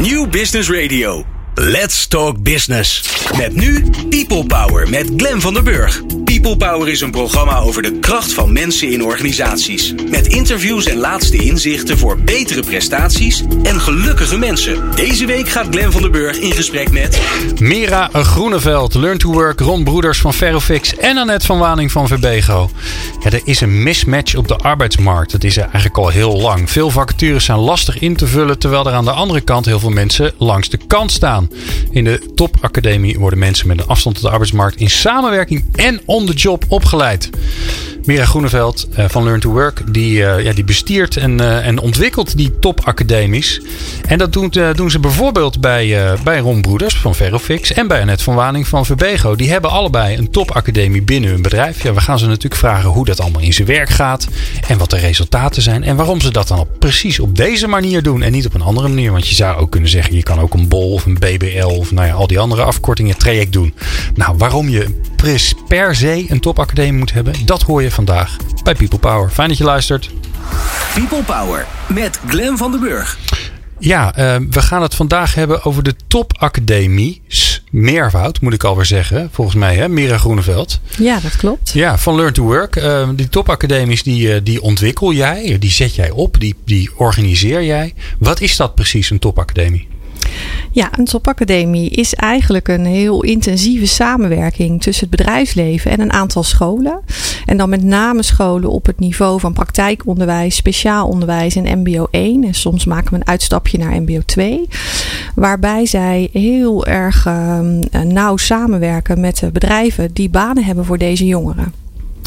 New Business Radio. Let's Talk Business. Met nu People Power met Glen van der Burg. People Power is een programma over de kracht van mensen in organisaties. Met interviews en laatste inzichten voor betere prestaties en gelukkige mensen. Deze week gaat Glen van der Burg in gesprek met... Mira Groeneveld, Learn to Work, Ron Broeders van Ferrofix en Annette van Waning van Verbego. Er is een mismatch op de arbeidsmarkt. Dat is er eigenlijk al heel lang. Veel vacatures zijn lastig in te vullen, terwijl er aan de andere kant heel veel mensen langs de kant staan. In de topacademie worden mensen met een afstand tot de arbeidsmarkt in samenwerking en job opgeleid. Mira Groeneveld uh, van Learn to Work, die, uh, ja, die bestiert en, uh, en ontwikkelt die topacademies. En dat doen, doen ze bijvoorbeeld bij, bij Ron Broeders van Verofix en bij Annette van Waning van Verbego. Die hebben allebei een topacademie binnen hun bedrijf. Ja, we gaan ze natuurlijk vragen hoe dat allemaal in zijn werk gaat en wat de resultaten zijn en waarom ze dat dan op, precies op deze manier doen en niet op een andere manier. Want je zou ook kunnen zeggen, je kan ook een BOL of een BBL of nou ja, al die andere afkortingen traject doen. Nou, waarom je per se een topacademie moet hebben, dat hoor je vandaag bij People Power. Fijn dat je luistert. People Power met Glen van den Burg. Ja, uh, we gaan het vandaag hebben over de topacademies. Meervoud, moet ik alweer zeggen. Volgens mij, hè? Mira Groeneveld. Ja, dat klopt. Ja, van Learn to Work. Uh, die topacademies, die, uh, die ontwikkel jij. Die zet jij op. Die, die organiseer jij. Wat is dat precies, een topacademie? Ja, een topacademie is eigenlijk een heel intensieve samenwerking tussen het bedrijfsleven en een aantal scholen. En dan met name scholen op het niveau van praktijkonderwijs, speciaal onderwijs en MBO 1. En soms maken we een uitstapje naar MBO 2. Waarbij zij heel erg uh, nauw samenwerken met de bedrijven die banen hebben voor deze jongeren.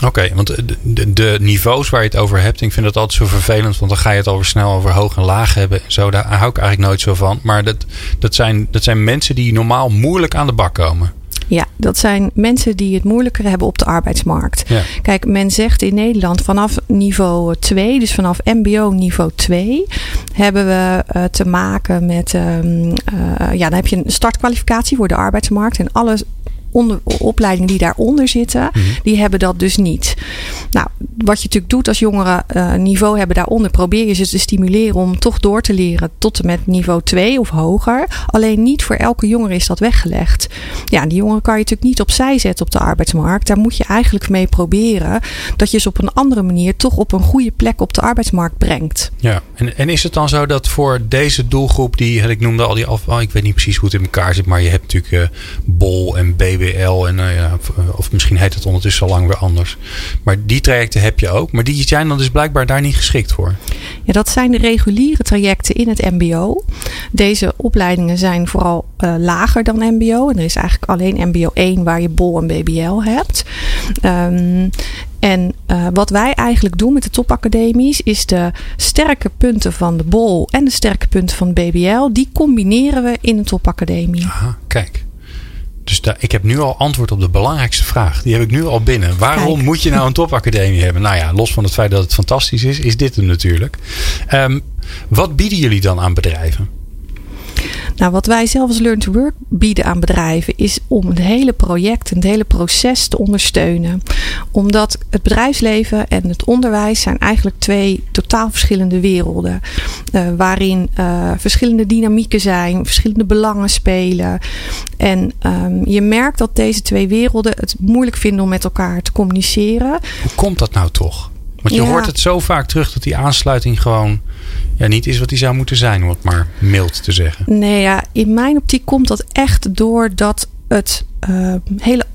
Oké, want de, de, niveaus waar je het over hebt, ik vind dat altijd zo vervelend, want dan ga je het over snel over hoog en laag hebben. Zo, daar hou ik eigenlijk nooit zo van. Maar dat, dat, zijn, dat zijn mensen die normaal moeilijk aan de bak komen. Ja, dat zijn mensen die het moeilijker hebben op de arbeidsmarkt. Ja. Kijk, men zegt in Nederland vanaf niveau 2, dus vanaf MBO niveau 2, hebben we uh, te maken met. Uh, uh, ja, dan heb je een startkwalificatie voor de arbeidsmarkt. En alle onder, opleidingen die daaronder zitten, mhm. die hebben dat dus niet. Nou, wat je natuurlijk doet als jongeren uh, niveau hebben daaronder, probeer je ze te stimuleren om toch door te leren tot en met niveau 2 of hoger. Alleen niet voor elke jongere is dat weggelegd. Ja, die jongeren kan je natuurlijk niet opzij zetten op de arbeidsmarkt. Daar moet je eigenlijk mee proberen dat je ze op een andere manier toch op een goede plek op de arbeidsmarkt brengt. Ja, en, en is het dan zo dat voor deze doelgroep die, ik noemde al die af, oh, ik weet niet precies hoe het in elkaar zit, maar je hebt natuurlijk uh, BOL en BB BWL. En, uh, ja, of misschien heet het ondertussen al lang weer anders. Maar die trajecten heb je ook. Maar die zijn dan dus blijkbaar daar niet geschikt voor. Ja, dat zijn de reguliere trajecten in het MBO. Deze opleidingen zijn vooral uh, lager dan MBO. En er is eigenlijk alleen MBO 1 waar je BOL en BBL hebt. Um, en uh, wat wij eigenlijk doen met de topacademies is de sterke punten van de BOL en de sterke punten van de BBL, die combineren we in een topacademie. Aha, kijk. Dus daar, ik heb nu al antwoord op de belangrijkste vraag. Die heb ik nu al binnen. Waarom moet je nou een topacademie hebben? Nou ja, los van het feit dat het fantastisch is, is dit hem natuurlijk. Um, wat bieden jullie dan aan bedrijven? Nou, wat wij zelf als Learn to Work bieden aan bedrijven is om het hele project het hele proces te ondersteunen. Omdat het bedrijfsleven en het onderwijs zijn eigenlijk twee totaal verschillende werelden. Uh, waarin uh, verschillende dynamieken zijn, verschillende belangen spelen. En um, je merkt dat deze twee werelden het moeilijk vinden om met elkaar te communiceren. Hoe komt dat nou toch? Want je hoort het zo vaak terug dat die aansluiting gewoon ja, niet is wat die zou moeten zijn, om het maar mild te zeggen. Nee, ja, in mijn optiek komt dat echt doordat het uh, hele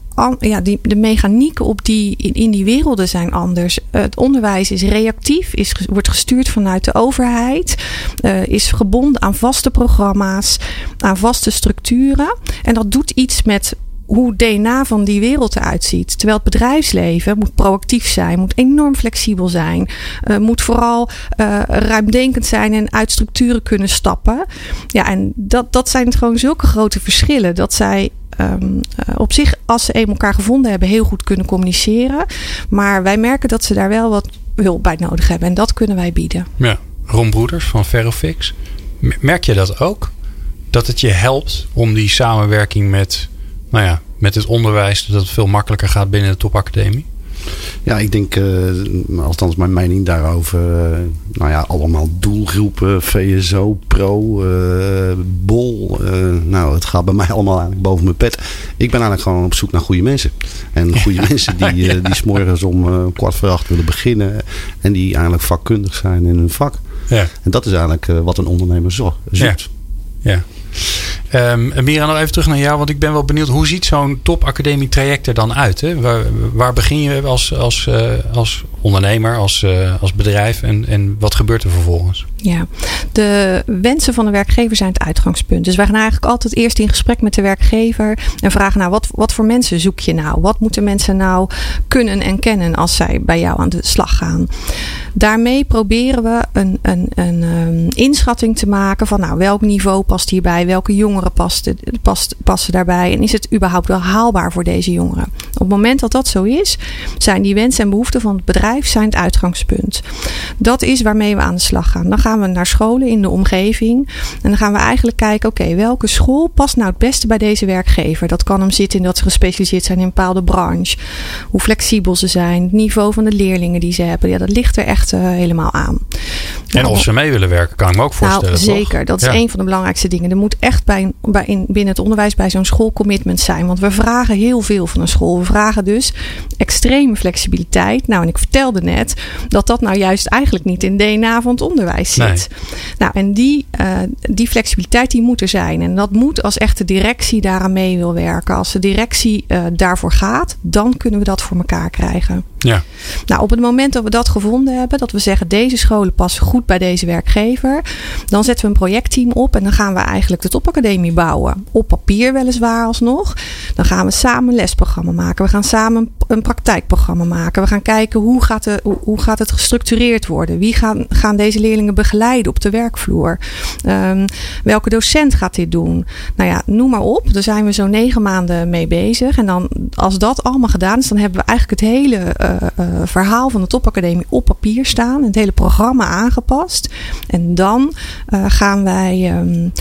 ja, die, de mechanieken op die, in, in die werelden zijn anders. Het onderwijs is reactief, is, wordt gestuurd vanuit de overheid, uh, is gebonden aan vaste programma's, aan vaste structuren. En dat doet iets met hoe DNA van die wereld eruit ziet. Terwijl het bedrijfsleven moet proactief zijn, moet enorm flexibel zijn, uh, moet vooral uh, ruimdenkend zijn en uit structuren kunnen stappen. Ja, en dat, dat zijn gewoon zulke grote verschillen dat zij um, op zich, als ze eenmaal elkaar gevonden hebben, heel goed kunnen communiceren. Maar wij merken dat ze daar wel wat hulp bij nodig hebben en dat kunnen wij bieden. Ja, Ron Broeders van Ferrofix. Merk je dat ook? Dat het je helpt om die samenwerking met nou ja, met het onderwijs dat het veel makkelijker gaat binnen de topacademie? Ja, ik denk, uh, althans mijn mening daarover, uh, nou ja, allemaal doelgroepen, VSO, Pro, uh, Bol. nou, het gaat bij mij allemaal eigenlijk boven mijn pet. Ik ben eigenlijk gewoon op zoek naar goede mensen. En goede mensen die, ja. die s'morgens om kwart voor acht willen beginnen. En die eigenlijk vakkundig zijn in hun vak. Ja. En dat is eigenlijk wat een ondernemer zoekt. Ja. ja. Um, Mira, even terug naar jou, want ik ben wel benieuwd. Hoe ziet zo'n topacademie traject er dan uit? Hè? Waar, waar begin je als, als, uh, als ondernemer, als, uh, als bedrijf en, en wat gebeurt er vervolgens? Ja, de wensen van de werkgever zijn het uitgangspunt. Dus wij gaan eigenlijk altijd eerst in gesprek met de werkgever en vragen nou, wat, wat voor mensen zoek je nou? Wat moeten mensen nou kunnen en kennen als zij bij jou aan de slag gaan? Daarmee proberen we een, een, een um, inschatting te maken van nou, welk niveau past hierbij, welke jongeren past, passen daarbij en is het überhaupt wel haalbaar voor deze jongeren? Op het moment dat dat zo is, zijn die wensen en behoeften van het bedrijf zijn het uitgangspunt. Dat is waarmee we aan de slag gaan. Dan gaan we naar scholen in de omgeving en dan gaan we eigenlijk kijken, oké, okay, welke school past nou het beste bij deze werkgever? Dat kan hem zitten in dat ze gespecialiseerd zijn in een bepaalde branche, hoe flexibel ze zijn, het niveau van de leerlingen die ze hebben. Ja, dat ligt er echt uh, helemaal aan. En of ze mee willen werken, kan ik me ook voorstellen. Nou, zeker. Dat is ja. een van de belangrijkste dingen. Er moet echt bij, bij in, binnen het onderwijs bij zo'n school commitment zijn. Want we vragen heel veel van een school. We vragen dus extreme flexibiliteit. Nou, en ik vertelde net dat dat nou juist eigenlijk niet in DNA van het onderwijs zit. Nee. Nou, en die, uh, die flexibiliteit die moet er zijn. En dat moet als echt de directie daaraan mee wil werken. Als de directie uh, daarvoor gaat, dan kunnen we dat voor elkaar krijgen. Ja. Nou, op het moment dat we dat gevonden hebben, dat we zeggen deze scholen passen goed bij deze werkgever, dan zetten we een projectteam op en dan gaan we eigenlijk de topacademie bouwen. Op papier weliswaar alsnog. Dan gaan we samen een lesprogramma maken. We gaan samen een praktijkprogramma maken. We gaan kijken hoe gaat, de, hoe, gaat het gestructureerd worden? Wie gaan, gaan deze leerlingen begeleiden op de werkvloer? Um, welke docent gaat dit doen? Nou ja, noem maar op. Daar zijn we zo negen maanden mee bezig. En dan, als dat allemaal gedaan is, dan hebben we eigenlijk het hele uh, verhaal van de topacademie op papier staan. Het hele programma aangepast. En dan uh, gaan wij, um,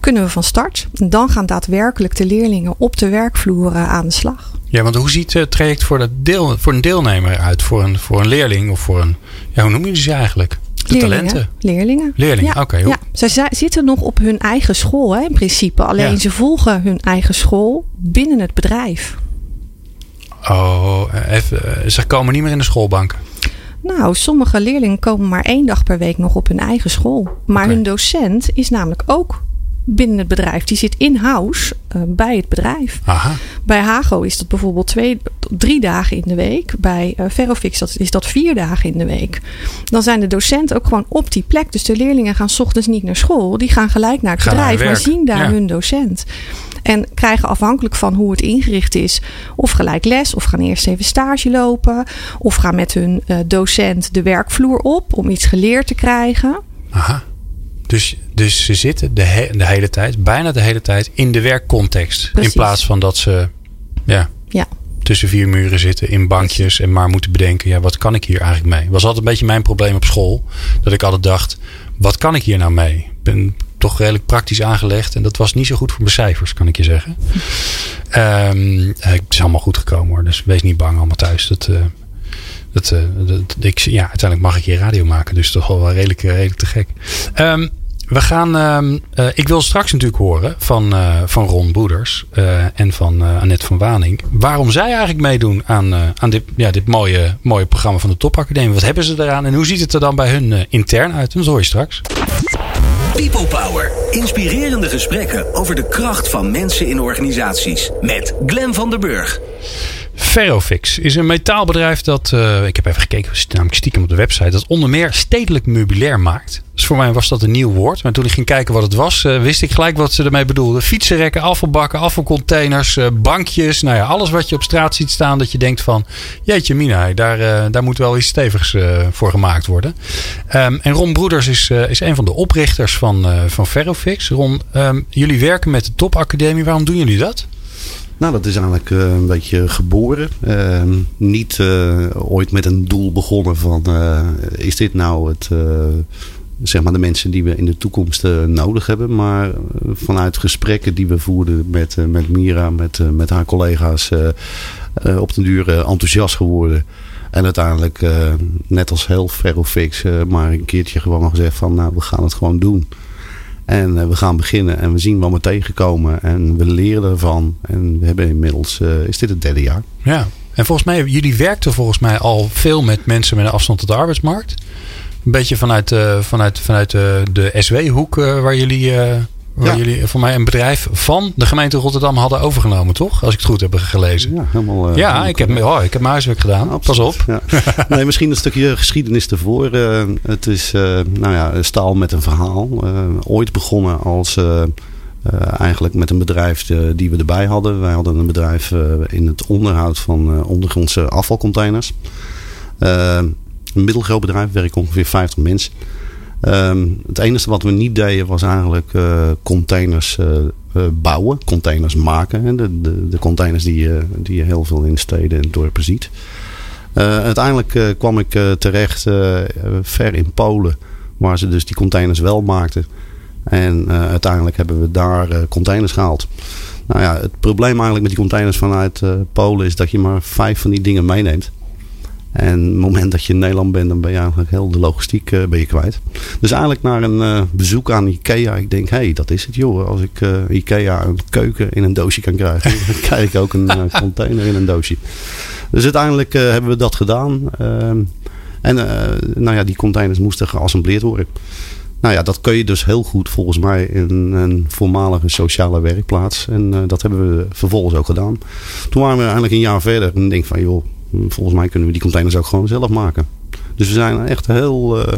kunnen we van start. En dan gaan daadwerkelijk de leerlingen op de werkvloer aan de slag. Ja, want hoe ziet het traject voor, de deel, voor een deelnemer uit? Voor een, voor een leerling of voor een. Ja, hoe noem je ze eigenlijk? De leerlingen, talenten? Leerlingen. Leerlingen, ja. oké. Okay, ja. Ze zitten nog op hun eigen school hè, in principe. Alleen ja. ze volgen hun eigen school binnen het bedrijf. Oh, even, ze komen niet meer in de schoolbanken. Nou, sommige leerlingen komen maar één dag per week nog op hun eigen school. Maar okay. hun docent is namelijk ook binnen het bedrijf. Die zit in-house uh, bij het bedrijf. Aha. Bij Hago is dat bijvoorbeeld twee, drie dagen in de week. Bij uh, Ferrofix dat, is dat vier dagen in de week. Dan zijn de docenten ook gewoon op die plek. Dus de leerlingen gaan ochtends niet naar school. Die gaan gelijk naar het gaan bedrijf, maar zien daar ja. hun docent. En krijgen afhankelijk van hoe het ingericht is, of gelijk les, of gaan eerst even stage lopen, of gaan met hun uh, docent de werkvloer op om iets geleerd te krijgen. Aha. Dus, dus ze zitten de, he, de hele tijd, bijna de hele tijd, in de werkcontext. Precies. In plaats van dat ze ja, ja. tussen vier muren zitten in bankjes en maar moeten bedenken, ja, wat kan ik hier eigenlijk mee? Was altijd een beetje mijn probleem op school. Dat ik altijd dacht, wat kan ik hier nou mee? Ik ben toch redelijk praktisch aangelegd. En dat was niet zo goed voor mijn cijfers, kan ik je zeggen. um, het is allemaal goed gekomen hoor. Dus wees niet bang allemaal thuis. Dat, uh, dat, uh, dat, ik, ja, uiteindelijk mag ik hier radio maken. Dus toch wel redelijk, redelijk te gek. Um, we gaan. Uh, uh, ik wil straks natuurlijk horen van, van Ron Boeders en van Annette van Waning. Waarom zij eigenlijk meedoen aan, aan dit, ja, dit mooie, mooie programma van de Topacademie. Wat hebben ze eraan en hoe ziet het er dan bij hun intern uit? Dat hoor je straks. People Power. Inspirerende gesprekken over de kracht van mensen in organisaties. Met Glen van der Burg. Ferrofix is een metaalbedrijf dat, uh, ik heb even gekeken, namelijk stiekem op de website, dat onder meer stedelijk meubilair maakt. Dus voor mij was dat een nieuw woord. Maar toen ik ging kijken wat het was, uh, wist ik gelijk wat ze ermee bedoelden. Fietsenrekken, afvalbakken, afvalcontainers, uh, bankjes. Nou ja, alles wat je op straat ziet staan dat je denkt van... Jeetje mina, daar, daar moet wel iets stevigs voor gemaakt worden. Um, en Ron Broeders is, is een van de oprichters van, van Ferrofix. Ron, um, jullie werken met de Topacademie. Waarom doen jullie dat? Nou, dat is eigenlijk een beetje geboren. Uh, niet ooit met een doel begonnen van is dit nou het, zeg maar de mensen die we in de toekomst nodig hebben. Maar vanuit gesprekken die we voerden met, met Mira, met, met haar collega's op den duur enthousiast geworden. En uiteindelijk, net als heel Ferrofix, maar een keertje gewoon gezegd van nou, we gaan het gewoon doen. En we gaan beginnen en we zien wat we tegenkomen en we leren ervan. En we hebben inmiddels, is dit het derde jaar. Ja, en volgens mij, jullie werkten volgens mij al veel met mensen met een afstand tot de arbeidsmarkt. Een beetje vanuit, uh, vanuit, vanuit de, de SW-hoek waar jullie Waar jullie voor mij een bedrijf van de gemeente Rotterdam hadden overgenomen, toch? Als ik het goed heb gelezen. Ja, helemaal. Uh, ja, ik, heb, oh, ik heb mijn huiswerk gedaan. Pas op. Ja. nee, misschien een stukje geschiedenis ervoor. Uh, het is uh, nou ja, staal met een verhaal. ooit begonnen als. eigenlijk met een bedrijf die we erbij hadden. Wij hadden een bedrijf in het onderhoud van ondergrondse afvalcontainers. Een middelgroot bedrijf, werken ongeveer 50 mensen. Ehm, het enige wat we niet deden was eigenlijk uh, containers uh, bouwen, containers maken. De, de, de, containers die, die je heel veel in steden en dorpen ziet. uiteindelijk kwam ik terecht ver in Polen, waar ze dus die containers wel maakten. En uiteindelijk hebben we daar containers gehaald. Nou ja, het probleem eigenlijk met die containers vanuit Polen is dat je maar vijf van die dingen meeneemt. En op het moment dat je in Nederland bent, dan ben je eigenlijk heel de logistiek uh, ben je kwijt. Dus eigenlijk naar een uh, bezoek aan Ikea. Ik denk, hé, hey, dat is het joh. Als ik uh, Ikea een keuken in een doosje kan krijgen, dan krijg ik ook een container in een doosje. Dus uiteindelijk hebben we dat gedaan. Ehm, en nou ja, die containers moesten geassembleerd worden. Nou ja, dat kun je dus heel goed volgens mij in een voormalige sociale werkplaats. En dat hebben we vervolgens ook gedaan. Toen waren we eigenlijk een jaar verder en denk van joh, volgens mij kunnen we die containers ook gewoon zelf maken. Dus we zijn echt heel uh,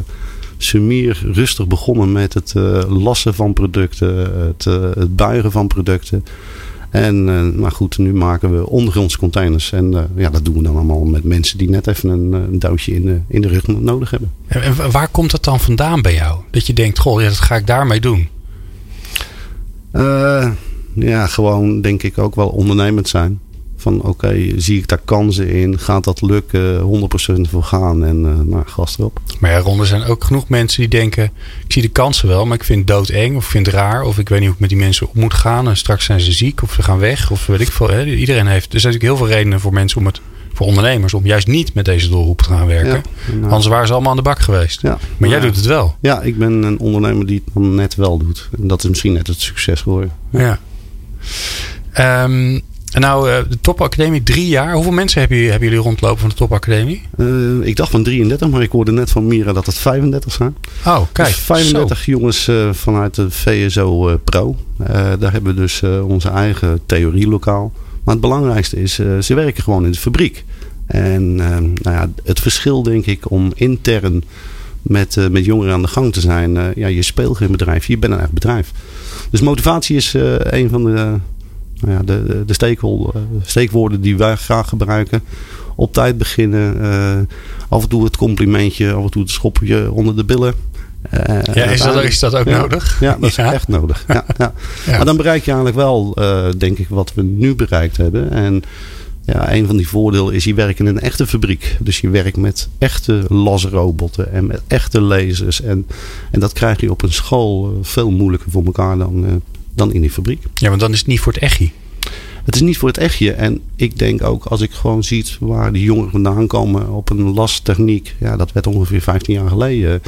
sumier rustig begonnen met het uh, lassen van producten, het, uh, het buigen van producten. En nou goed, nu maken we ondergrondse containers. En ja, dat doen we dan allemaal met mensen die net even een, een duwtje in de, in de rug nodig hebben. En waar komt dat dan vandaan bij jou? Dat je denkt, goh, ja, dat ga ik daarmee doen. ja, gewoon denk ik ook wel ondernemend zijn. Van oké, zie ik daar kansen in? Gaat dat lukken? 100% voor gaan en uh, nou, gas erop. Maar ja, Ron, er zijn ook genoeg mensen die denken... ik zie de kansen wel, maar ik vind het doodeng of ik vind het raar... of ik weet niet hoe ik met die mensen op moet gaan... en straks zijn ze ziek of ze gaan weg of weet ik veel. Hè? Iedereen heeft... Er zijn natuurlijk heel veel redenen voor mensen om het... voor ondernemers om juist niet met deze doelgroep te gaan werken. Ja, nou, Anders waren ze allemaal aan de bak geweest. Ja, maar jij doet het wel. Ja, ik ben een ondernemer die het dan net wel doet. En dat is misschien net het succes geworden. Ja. Um, en nou, eh, de topacademie, drie jaar. Hoeveel mensen hebben jullie, hebben jullie rondlopen van de topacademie? Uh, ik dacht van 33, maar ik hoorde net van Mira dat het 35 zijn. Oh, kijk. Dus 35 jongens uh, vanuit de VSO Pro. daar hebben we dus onze eigen theorielokaal. Maar het belangrijkste is, ze werken gewoon in de fabriek. En nou ja, het verschil denk ik om intern met, met jongeren aan de gang te zijn. ja, je speelt geen bedrijf, je bent een echt bedrijf. Dus motivatie is een van de nou ja, de, de steekwoorden die wij graag gebruiken. Op tijd beginnen. Uh, af en toe het complimentje. Af en toe het schopje onder de billen. Uh, ja, is dat, is dat ook nodig? Ja, dat is echt nodig. Ja, ja. Maar dan bereik je eigenlijk wel, denk ik, wat we nu bereikt hebben. En ja, een van die voordelen is, je werkt in een echte fabriek. Dus je werkt met echte lasroboten en met echte lasers. En, en dat krijg je op een school veel moeilijker voor elkaar dan dan in die fabriek. Ja, want dan is het niet voor het echtje. Het is niet voor het echtje. En ik denk ook als ik gewoon ziet waar die jongeren vandaan komen op een lastechniek. Ja, dat werd ongeveer 15 jaar geleden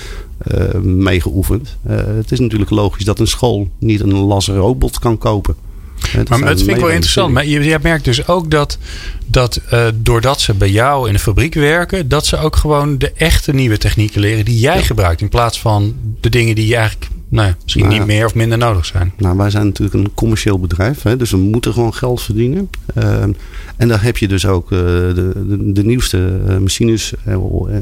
uh, meegeoefend. Uh, het is natuurlijk logisch dat een school niet een lasrobot kan kopen. maar dat vind ik wel interessant. Maar je, je, merkt dus ook dat, dat uh, doordat ze bij jou in de fabriek werken, dat ze ook gewoon de echte nieuwe technieken leren die jij gebruikt. In plaats van de dingen die je eigenlijk nee, misschien niet meer of minder nodig zijn. Nou, wij zijn natuurlijk een commercieel bedrijf, hè, dus we moeten gewoon geld verdienen. Uh, en daar heb je dus ook uh, de, de, de, nieuwste uh, machines, eh,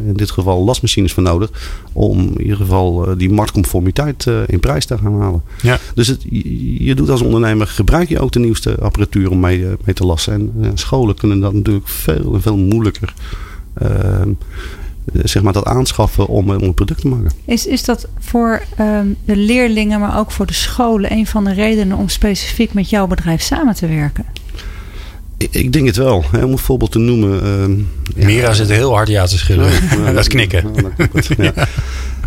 in dit geval lastmachines voor nodig, om in ieder geval die marktconformiteit in prijs te gaan halen. Ja. Dus het, je doet als ondernemer, gebruik je ook de nieuwste apparatuur om mee, mee te lassen. En scholen kunnen dat natuurlijk veel en veel moeilijker. Ehm, eh, zeg maar dat aanschaffen om, om een product te maken. Is, is dat voor um, de leerlingen, maar ook voor de scholen, een van de redenen om specifiek met jouw bedrijf samen te werken? Ik, denk het wel. Om een voorbeeld te noemen. Uh, Mira zit heel hard ja te schillen. dat is knikken. het, uh,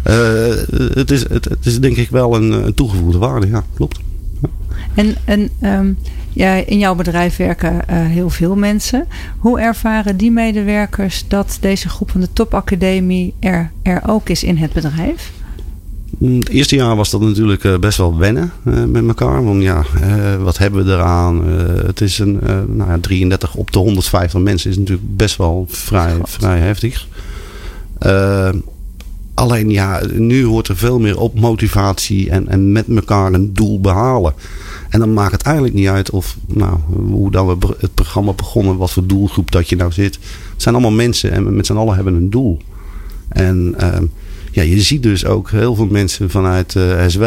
het, is, het, het, is denk ik wel een, een toegevoegde waarde. Ja, klopt. En, en ehm, ja, in jouw bedrijf werken heel veel mensen. Hoe ervaren die medewerkers dat deze groep van de topacademie er, er ook is in het bedrijf? Mm, het eerste jaar was dat natuurlijk best wel wennen met elkaar. Want ja, wat hebben we eraan? het is een nou ja, 33 op de 150 mensen is natuurlijk best wel vrij, vrij heftig. Alleen ja, nu hoort er veel meer op motivatie en, en met elkaar een doel behalen. En dan maakt het eigenlijk niet uit of, nou, hoe dan we het programma begonnen, wat voor doelgroep dat je nou zit. Het zijn allemaal mensen en met z'n allen hebben een doel. En uh, ja, je ziet dus ook heel veel mensen vanuit uh, eh, SW.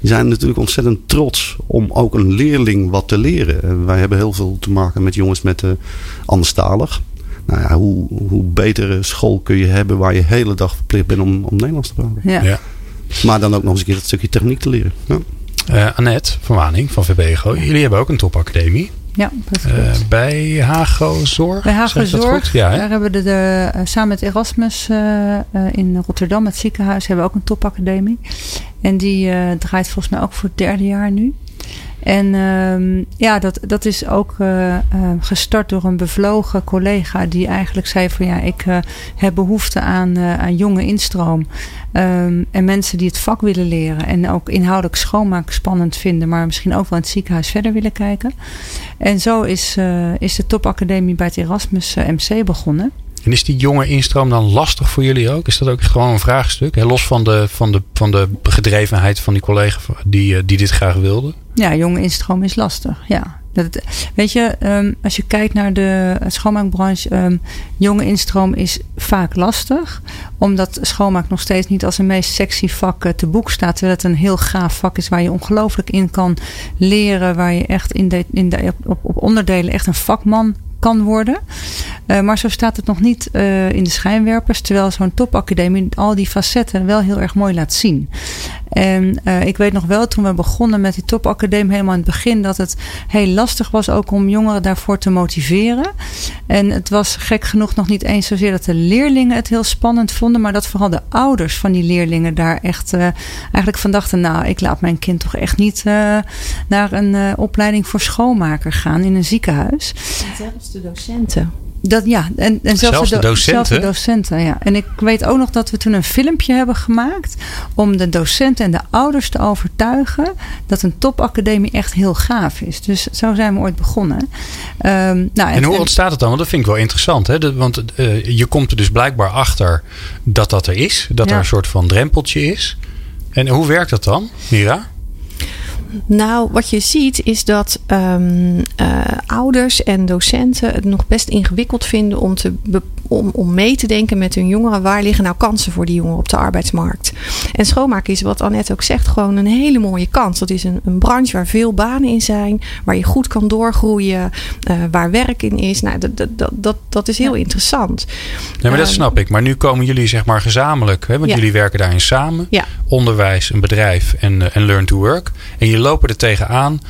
Die zijn natuurlijk ontzettend trots om ook een leerling wat te leren. En wij hebben heel veel te maken met jongens met uh, anderstalig nou ja, hoe, hoe betere school kun je hebben waar je de hele dag verplicht bent om, om Nederlands te praten. Ja. ja. Maar dan ook nog eens een keer het stukje techniek te leren. Ja. Uh, Annette van Waning van VBGO. Jullie hebben ook een topacademie. Ja, dat uh, bij Hago Zorg. Bij Hago Zorg. Ja, daar hebben we de, de, uh, samen met Erasmus uh, in Rotterdam, het ziekenhuis, hebben we ook een topacademie. En die draait volgens mij ook voor het derde jaar nu. En um, ja, dat, dat is ook uh, gestart door een bevlogen collega die eigenlijk zei van ja, ik uh, heb behoefte aan, aan jonge instroom. Um, en mensen die het vak willen leren en ook inhoudelijk schoonmaak spannend vinden, maar misschien ook wel in het ziekenhuis verder willen kijken. En zo is, is de topacademie bij het Erasmus MC begonnen. En is die jonge instroom dan lastig voor jullie ook? Is dat ook gewoon een vraagstuk? los van de, van, de, van de gedrevenheid van die collega die, die dit graag wilde? Ja, jonge instroom is lastig. Ja. Dat, weet je, um, als je kijkt naar de schoonmaakbranche, um, jonge instroom is vaak lastig. Omdat schoonmaak nog steeds niet als een meest sexy vak uh, te boek staat. Terwijl het een heel gaaf vak is waar je ongelooflijk in kan leren. Waar je echt in de, in de, op, op onderdelen echt een vakman kan worden. Uh, maar zo staat het nog niet uh, in de schijnwerpers. Terwijl zo'n topacademie al die facetten wel heel erg mooi laat zien. En uh, ik weet nog wel toen we begonnen met die topacademie helemaal in het begin. Dat het heel lastig was ook om jongeren daarvoor te motiveren. En het was gek genoeg nog niet eens zozeer dat de leerlingen het heel spannend vonden. Maar dat vooral de ouders van die leerlingen daar echt eigenlijk van dachten. Nou ik laat mijn kind toch echt niet naar een opleiding voor schoonmaker gaan in een ziekenhuis. En zelfs de docenten. Dat, ja, en, en zelfs, de, docenten. docenten. Ja. En ik weet ook nog dat we toen een filmpje hebben gemaakt om de docenten en de ouders te overtuigen dat een topacademie echt heel gaaf is. Dus zo zijn we ooit begonnen. Um, nou, en, hoe ontstaat het dan? Want dat vind ik wel interessant. Hè? want uh, je komt er dus blijkbaar achter dat dat er is. Dat er een soort van drempeltje is. En hoe werkt dat dan, Mira? Nou, wat je ziet is dat um, uh, ouders en docenten het nog best ingewikkeld vinden om, te om, om mee te denken met hun jongeren. Waar liggen nou kansen voor die jongeren op de arbeidsmarkt? En schoonmaken is, wat Annette ook zegt, gewoon een hele mooie kans. Dat is een, een branche waar veel banen in zijn, waar je goed kan doorgroeien, uh, waar werk in is. Nou, dat, dat, dat, dat is heel interessant. Nee, maar dat ehm, snap ik. Maar nu komen jullie zeg maar gezamenlijk, hè, want jullie werken daarin samen. Ja. Onderwijs, een bedrijf en, uh, en learn to work. En je lopen er tegenaan.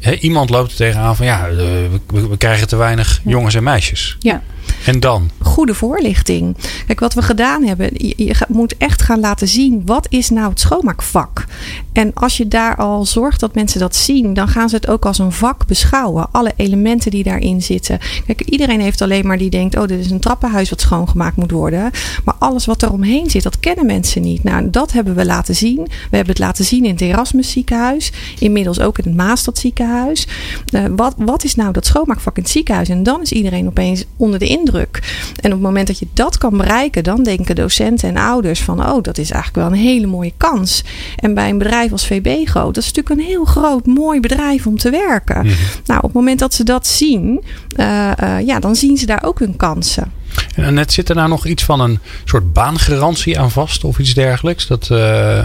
He, iemand loopt er tegenaan van ja, we, we, krijgen te weinig jongens en meisjes. Ja. En dan? Goede voorlichting. Kijk, wat we gedaan hebben, je, moet echt gaan laten zien wat is nou het schoonmaakvak. En als je daar al zorgt dat mensen dat zien, dan gaan ze het ook als een vak beschouwen. Alle elementen die daarin zitten. Kijk, iedereen heeft alleen maar die denkt, oh, dit is een trappenhuis wat schoongemaakt moet worden. Maar alles wat er omheen zit, dat kennen mensen niet. Nou, dat hebben we laten zien. We hebben het laten zien in het Erasmus ziekenhuis. Inmiddels ook in het Maastad ziekenhuis. Uh, wat, wat is nou dat schoonmaakvak in het ziekenhuis? En dan is iedereen opeens onder de indruk. En op het moment dat je dat kan bereiken, dan denken docenten en ouders van, oh, dat is eigenlijk wel een hele mooie kans. En bij een bedrijf als VBGO, dat is natuurlijk een heel groot, mooi bedrijf om te werken. Mhm. Nou, op het moment dat ze dat zien, uh, uh, ja, dan zien ze daar ook hun kansen. En net zit er nou nog iets van een soort baangarantie aan vast of iets dergelijks? Dat. Uh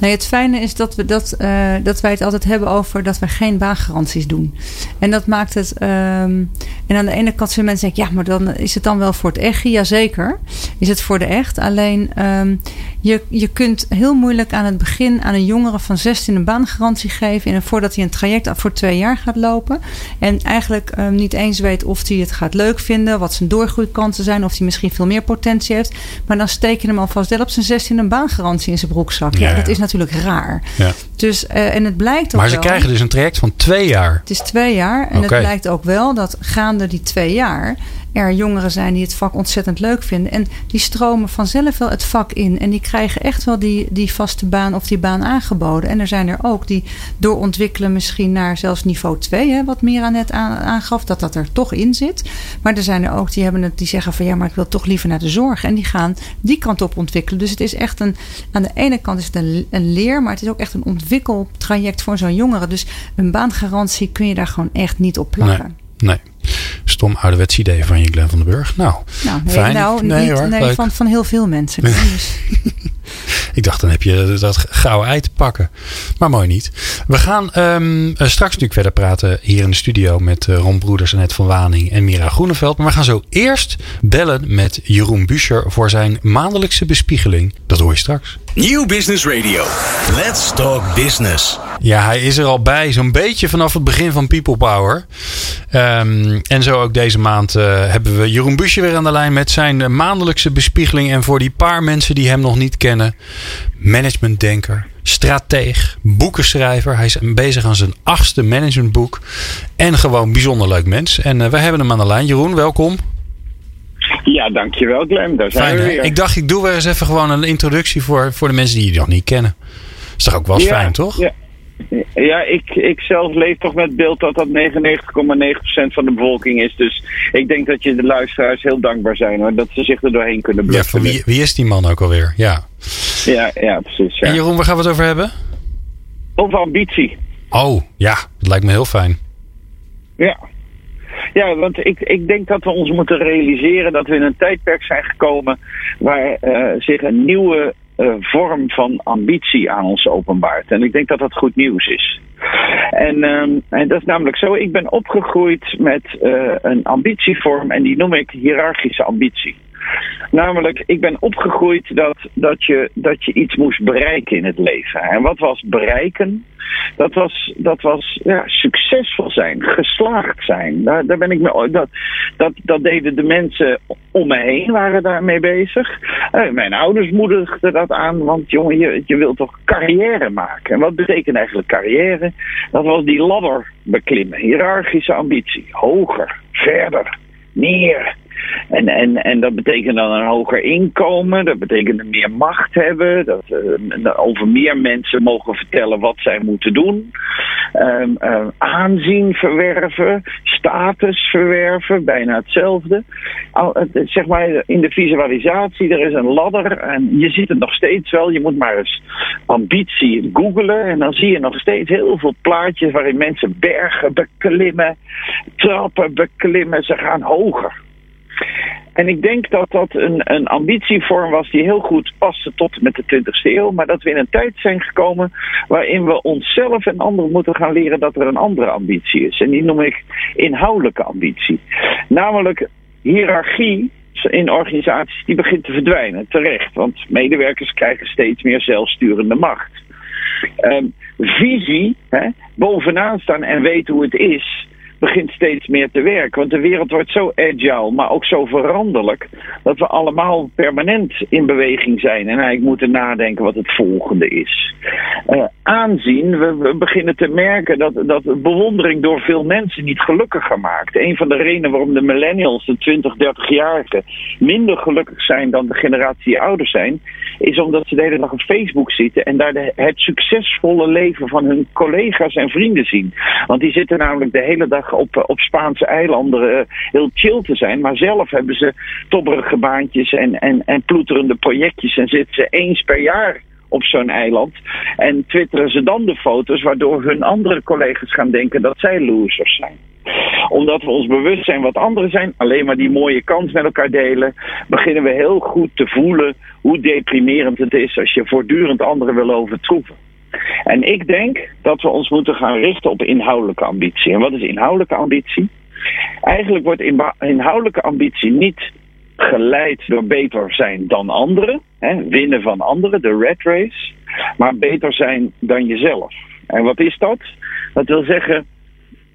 Nee, het fijne is dat, we dat, uh, dat wij het altijd hebben over dat we geen baangaranties doen. En dat maakt het. Um, en aan de ene kant zijn mensen denken, ja, maar dan is het dan wel voor het echt. Jazeker, is het voor de echt. Alleen um, je, je kunt heel moeilijk aan het begin aan een jongere van 16 een baangarantie geven. En voordat hij een traject voor twee jaar gaat lopen. En eigenlijk um, niet eens weet of hij het gaat leuk vinden, wat zijn doorgroeikansen zijn, of hij misschien veel meer potentie heeft. Maar dan steek je hem alvast wel op zijn 16 een baangarantie in zijn broekzak. Ja, ja dat is natuurlijk natuurlijk raar. Ja. Dus, uh, en het blijkt ook Maar ze wel, krijgen dus een traject van twee jaar. Het is twee jaar. En het blijkt ook wel dat gaande die twee jaar er jongeren zijn die het vak ontzettend leuk vinden. En die stromen vanzelf wel het vak in. En die krijgen echt wel die, die vaste baan of die baan aangeboden. En er zijn er ook die doorontwikkelen misschien naar zelfs niveau 2. Hè, wat Mira net aan, aangaf, dat dat er toch in zit. Maar er zijn er ook die, hebben het, die zeggen van ja, maar ik wil toch liever naar de zorg. En die gaan die kant op ontwikkelen. Dus het is echt een, aan de ene kant is het een, een leer, maar het is ook echt een ontwikkeltraject voor zo'n jongere. Dus een baangarantie kun je daar gewoon echt niet op plakken. Nee. Stom ouderwets idee van je, Glenn van den Burg. Nou, Nou, nee, fijn. nou nee, niet, hoor, nee, leuk. van, van heel veel mensen. Dus, Ik dacht, dan heb je dat gouden ei te pakken. Maar mooi niet. We gaan ehm, eh, straks natuurlijk verder praten hier in de studio met eh, Ron Broeders, Annette van Waning en Mira Groeneveld. Maar we gaan zo eerst bellen met Jeroen Buescher voor zijn maandelijkse bespiegeling. Dat hoor je straks. Nieuw Business Radio. Let's talk business. Ja, hij is er al bij, zo'n beetje vanaf het begin van People Power. Ehm, en zo ook deze maand eh, hebben we Jeroen Busje weer aan de lijn met zijn eh, maandelijkse bespiegeling. En voor die paar mensen die hem nog niet kennen, managementdenker, strateeg, boekenschrijver. Hij is bezig aan zijn achtste managementboek. En gewoon bijzonder leuk mens. En eh, wij hebben hem aan de lijn. Jeroen, welkom. Ja, dankjewel Glenn. Daar zijn Fijn, we weer. Ik dacht, ik doe weer eens even gewoon een introductie voor, voor de mensen die je nog niet kennen. Is toch ook wel Ja, fijn, toch? Ja, ja ik, ik zelf leef toch met het beeld dat dat 99,9% van de bevolking is. Dus ik denk dat je de luisteraars heel dankbaar zijn hoor. Dat ze zich er doorheen kunnen Ja, bluffen. van wie, wie is die man ook alweer? Ja. ja, ja, precies. Ja. En Jeroen, waar gaan we het over hebben? Of ambitie. Oh, ja, dat lijkt me heel fijn. Ja. Ja, want ik, ik denk dat we ons moeten realiseren dat we in een tijdperk zijn gekomen waar eh, zich een nieuwe eh, vorm van ambitie aan ons openbaart. En ik denk dat dat goed nieuws is. En, ehm, en dat is namelijk zo, ik ben opgegroeid met eh, een ambitievorm en die noem ik hiërarchische ambitie. Namelijk, ik ben opgegroeid dat, dat, je, dat je iets moest bereiken in het leven. En wat was bereiken? Dat was, dat was ja, succesvol zijn, geslaagd zijn. Daar, daar ben ik mee, dat, dat, dat deden de mensen om me heen, waren daarmee bezig. Eh, mijn ouders moedigden dat aan, want jongen, je, je wilt toch carrière maken. En wat betekent eigenlijk carrière? Dat was die ladder beklimmen, hiërarchische ambitie. Hoger, verder, meer. En, en, en dat betekent dan een hoger inkomen, dat betekent meer macht hebben, dat uh, over meer mensen mogen vertellen wat zij moeten doen, um, uh, aanzien verwerven, status verwerven, bijna hetzelfde. Al, zeg maar in de visualisatie, er is een ladder en je ziet het nog steeds wel, je moet maar eens ambitie googelen en dan zie je nog steeds heel veel plaatjes waarin mensen bergen beklimmen, trappen beklimmen, ze gaan hoger. En ik denk dat dat een, een ambitievorm was die heel goed paste tot met de 20e eeuw. Maar dat we in een tijd zijn gekomen waarin we onszelf en anderen moeten gaan leren dat er een andere ambitie is. En die noem ik inhoudelijke ambitie. Namelijk hiërarchie in organisaties die begint te verdwijnen. Terecht, want medewerkers krijgen steeds meer zelfsturende macht. Um, visie, hè, bovenaan staan en weten hoe het is begint steeds meer te werken. Want de wereld wordt zo agile, maar ook zo veranderlijk, dat we allemaal permanent in beweging zijn en eigenlijk moeten nadenken wat het volgende is. Uh, aanzien, we, beginnen te merken dat, dat bewondering door veel mensen niet gelukkiger maakt. Een van de redenen waarom de millennials, de 20, 30-jarigen, minder gelukkig zijn dan de generatie ouder zijn, is omdat ze de hele dag op Facebook zitten en daar het succesvolle leven van hun collega's en vrienden zien. Want die zitten namelijk de hele dag op, op Spaanse eilanden uh, heel chill te zijn. Maar zelf hebben ze tobberige baantjes en, en, en ploeterende projectjes. En zitten ze eens per jaar op zo'n eiland. En twitteren ze dan de foto's waardoor hun andere collega's gaan denken dat zij losers zijn omdat we ons bewust zijn wat anderen zijn, alleen maar die mooie kans met elkaar delen, beginnen we heel goed te voelen hoe deprimerend het is als je voortdurend anderen wil overtroeven. En ik denk dat we ons moeten gaan richten op inhoudelijke ambitie. En wat is inhoudelijke ambitie? Eigenlijk wordt inhoudelijke ambitie niet geleid door beter zijn dan anderen, hè, winnen van anderen, de red race, maar beter zijn dan jezelf. En wat is dat? Dat wil zeggen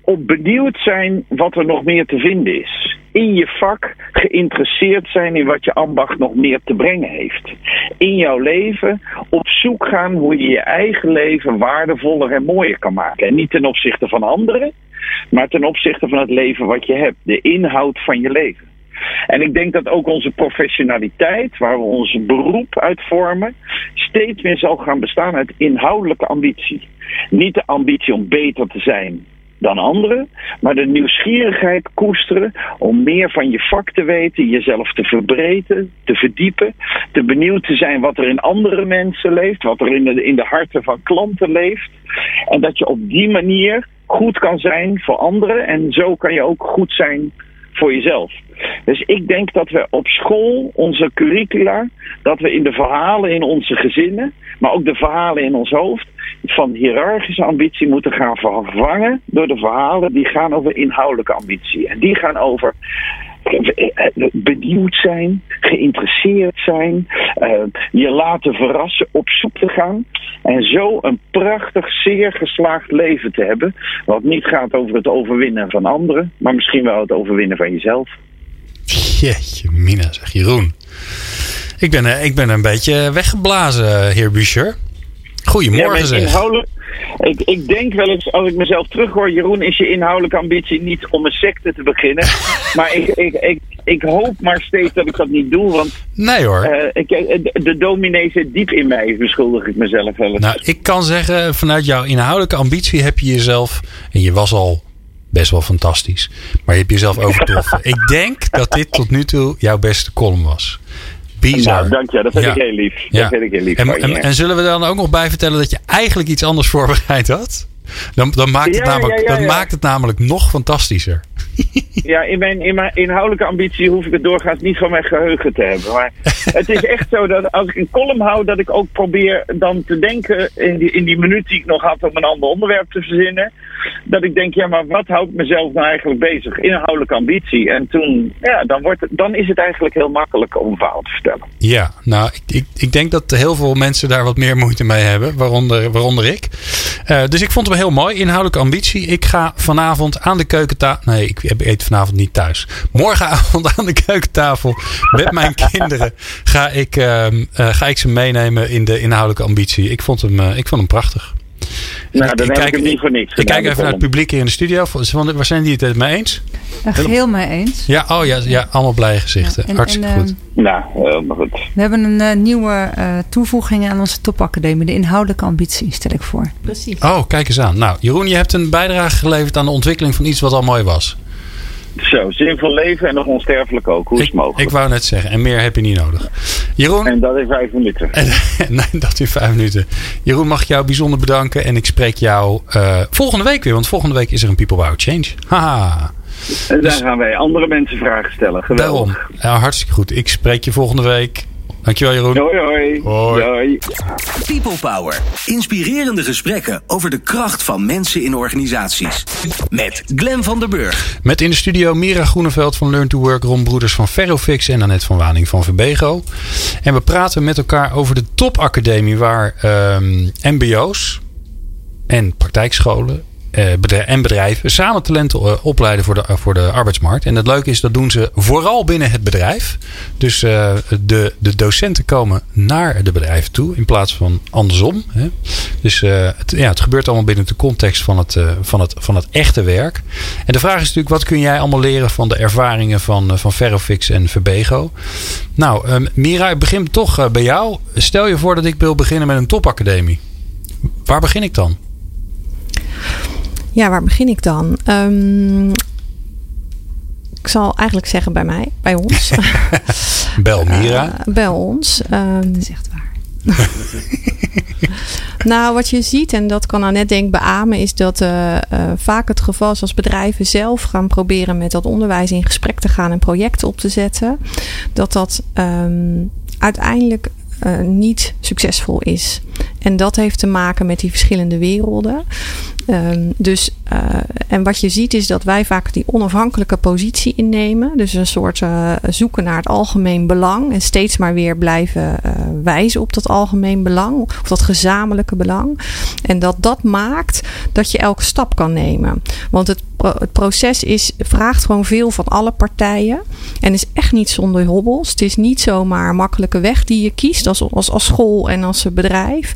op benieuwd zijn wat er nog meer te vinden is. in je vak geïnteresseerd zijn in wat je ambacht nog meer te brengen heeft. In jouw leven op zoek gaan hoe je je eigen leven waardevoller en mooier kan maken. En niet ten opzichte van anderen, maar ten opzichte van het leven wat je hebt. De inhoud van je leven. En ik denk dat ook onze professionaliteit, waar we ons beroep uit vormen, steeds meer zal gaan bestaan uit inhoudelijke ambitie. Niet de ambitie om beter te zijn dan anderen, maar de nieuwsgierigheid koesteren om meer van je vak te weten, jezelf te verbreden, te verdiepen, te benieuwd te zijn wat er in andere mensen leeft, wat er in de, in de harten van klanten leeft. En dat je op die manier goed kan zijn voor anderen en zo kan je ook goed zijn voor jezelf. Dus ik denk dat we op school, onze curricula, dat we in de verhalen in onze gezinnen, maar ook de verhalen in ons hoofd, van hiërarchische ambitie moeten gaan vervangen door de verhalen die gaan over inhoudelijke ambitie. En die gaan over benieuwd zijn, geïnteresseerd zijn, uh, je laten verrassen, op zoek te gaan. En zo een prachtig, zeer geslaagd leven te hebben. Wat niet gaat over het overwinnen van anderen, maar misschien wel het overwinnen van jezelf. Jeetje, Mina, zeg Jeroen. Ik ben, eh, ik ben een beetje weggeblazen, heer Buescher. Goedemorgen ja, zeg. Inhoudelijk, ik, ik denk wel eens, als ik mezelf terughoor, Jeroen, is je inhoudelijke ambitie niet om een secte te beginnen. maar ik, ik, ik, ik hoop maar steeds dat ik dat niet doe, want... Nee hoor. Uh, ik, de, de dominee zit diep in mij, beschuldig ik mezelf wel eens. Nou, ik kan zeggen, vanuit jouw inhoudelijke ambitie heb je jezelf, en je was al best wel fantastisch, maar je hebt jezelf overtroffen. ik denk dat dit tot nu toe jouw beste column was. Bizar. Nou, dank je. Dat vind ik heel lief. Dat vind ik heel lief en, en, en, zullen we dan ook nog bij vertellen dat je eigenlijk iets anders voorbereid had? Dan, dan maakt, het namelijk, dat maakt het namelijk nog fantastischer. Ja, in mijn, in mijn inhoudelijke ambitie hoef ik het doorgaans niet van mijn geheugen te hebben. Maar het is echt zo dat als ik een column hou, dat ik ook probeer dan te denken in die, in die minuut die ik nog had om een ander onderwerp te verzinnen. Dat ik denk, ja, maar wat houdt mezelf nou eigenlijk bezig? Inhoudelijke ambitie. En toen, ja, dan, wordt het, dan is het eigenlijk heel makkelijk om een verhaal te vertellen. Ja, nou, ik, ik, ik denk dat heel veel mensen daar wat meer moeite mee hebben, waaronder, waaronder ik. Uh, dus ik vond het wel heel mooi, inhoudelijke ambitie. Ik ga vanavond aan de keukentafel. Nee, ik eet vanavond niet thuis. Morgenavond aan de keukentafel met mijn kinderen ga ik, uh, uh, ga ik ze meenemen in de inhoudelijke ambitie. Ik vond hem, uh, ik vond hem prachtig. Nou, dan ik, kijk, ik niet voor niks. Ik kijk even naar het publiek hier in de studio. Waar zijn die het mee eens? Geheel mee eens. Ja, oh ja, ja allemaal blije gezichten. Ja, en, Hartstikke en, goed. Nou, helemaal goed. We hebben een uh, nieuwe uh, toevoeging aan onze topacademie. De inhoudelijke ambitie, stel ik voor. Precies. Oh, kijk eens aan. Nou, Jeroen, je hebt een bijdrage geleverd aan de ontwikkeling van iets wat al mooi was. Zo, zinvol leven en nog onsterfelijk ook. Hoe is het mogelijk? Ik wou net zeggen, en meer heb je niet nodig. Jeroen. En dat in vijf minuten. En, nee, dat in vijf minuten. Jeroen, mag ik jou bijzonder bedanken. En ik spreek jou uh, volgende week weer. Want volgende week is er een People Power Change. Haha. En daar dus, gaan wij andere mensen vragen stellen. Geweldig. Daarom. Ja, hartstikke goed. Ik spreek je volgende week. Dankjewel Jeroen. Hoi hoi. hoi. hoi. People Power. Inspirerende gesprekken over de kracht van mensen in organisaties. Met Glen van der Burg. Met in de studio Mira Groeneveld van Learn to Work, Ron Broeders van Ferrofix en Annette van Waning van Verbego. En we praten met elkaar over de topacademie waar um, mbo's en praktijkscholen en bedrijven samen talenten uh, opleiden voor de, voor de arbeidsmarkt. En het leuke is, dat doen ze vooral binnen het bedrijf. Dus de, de docenten komen naar de bedrijven toe in plaats van andersom. Dus het, ja, het gebeurt allemaal binnen de context van het, van, het, van het echte werk. En de vraag is natuurlijk, wat kun jij allemaal leren van de ervaringen van, van Ferrofix en Verbego? Nou, um, Mira, ik begin toch bij jou. Stel je voor dat ik wil beginnen met een topacademie. Waar begin ik dan? Ja, waar begin ik dan? Um, ik zal eigenlijk zeggen bij mij, bij ons. bel Mira. Uh, bel ons. Um, dat is echt waar. nou, wat je ziet, en dat kan Annette denk beamen, is dat uh, uh, vaak het geval is als bedrijven zelf gaan proberen met dat onderwijs in gesprek te gaan en projecten op te zetten, dat dat um, uiteindelijk uh, niet succesvol is. En dat heeft te maken met die verschillende werelden. Um, dus, uh, en wat je ziet is dat wij vaak die onafhankelijke positie innemen. Dus een soort uh, zoeken naar het algemeen belang. En steeds maar weer blijven wijzen op dat algemeen belang. Of dat gezamenlijke belang. En dat dat maakt dat je elke stap kan nemen. Want het het proces is, vraagt gewoon veel van alle partijen. En is echt niet zonder hobbels. Het is niet zomaar een makkelijke weg die je kiest als, als school en als bedrijf.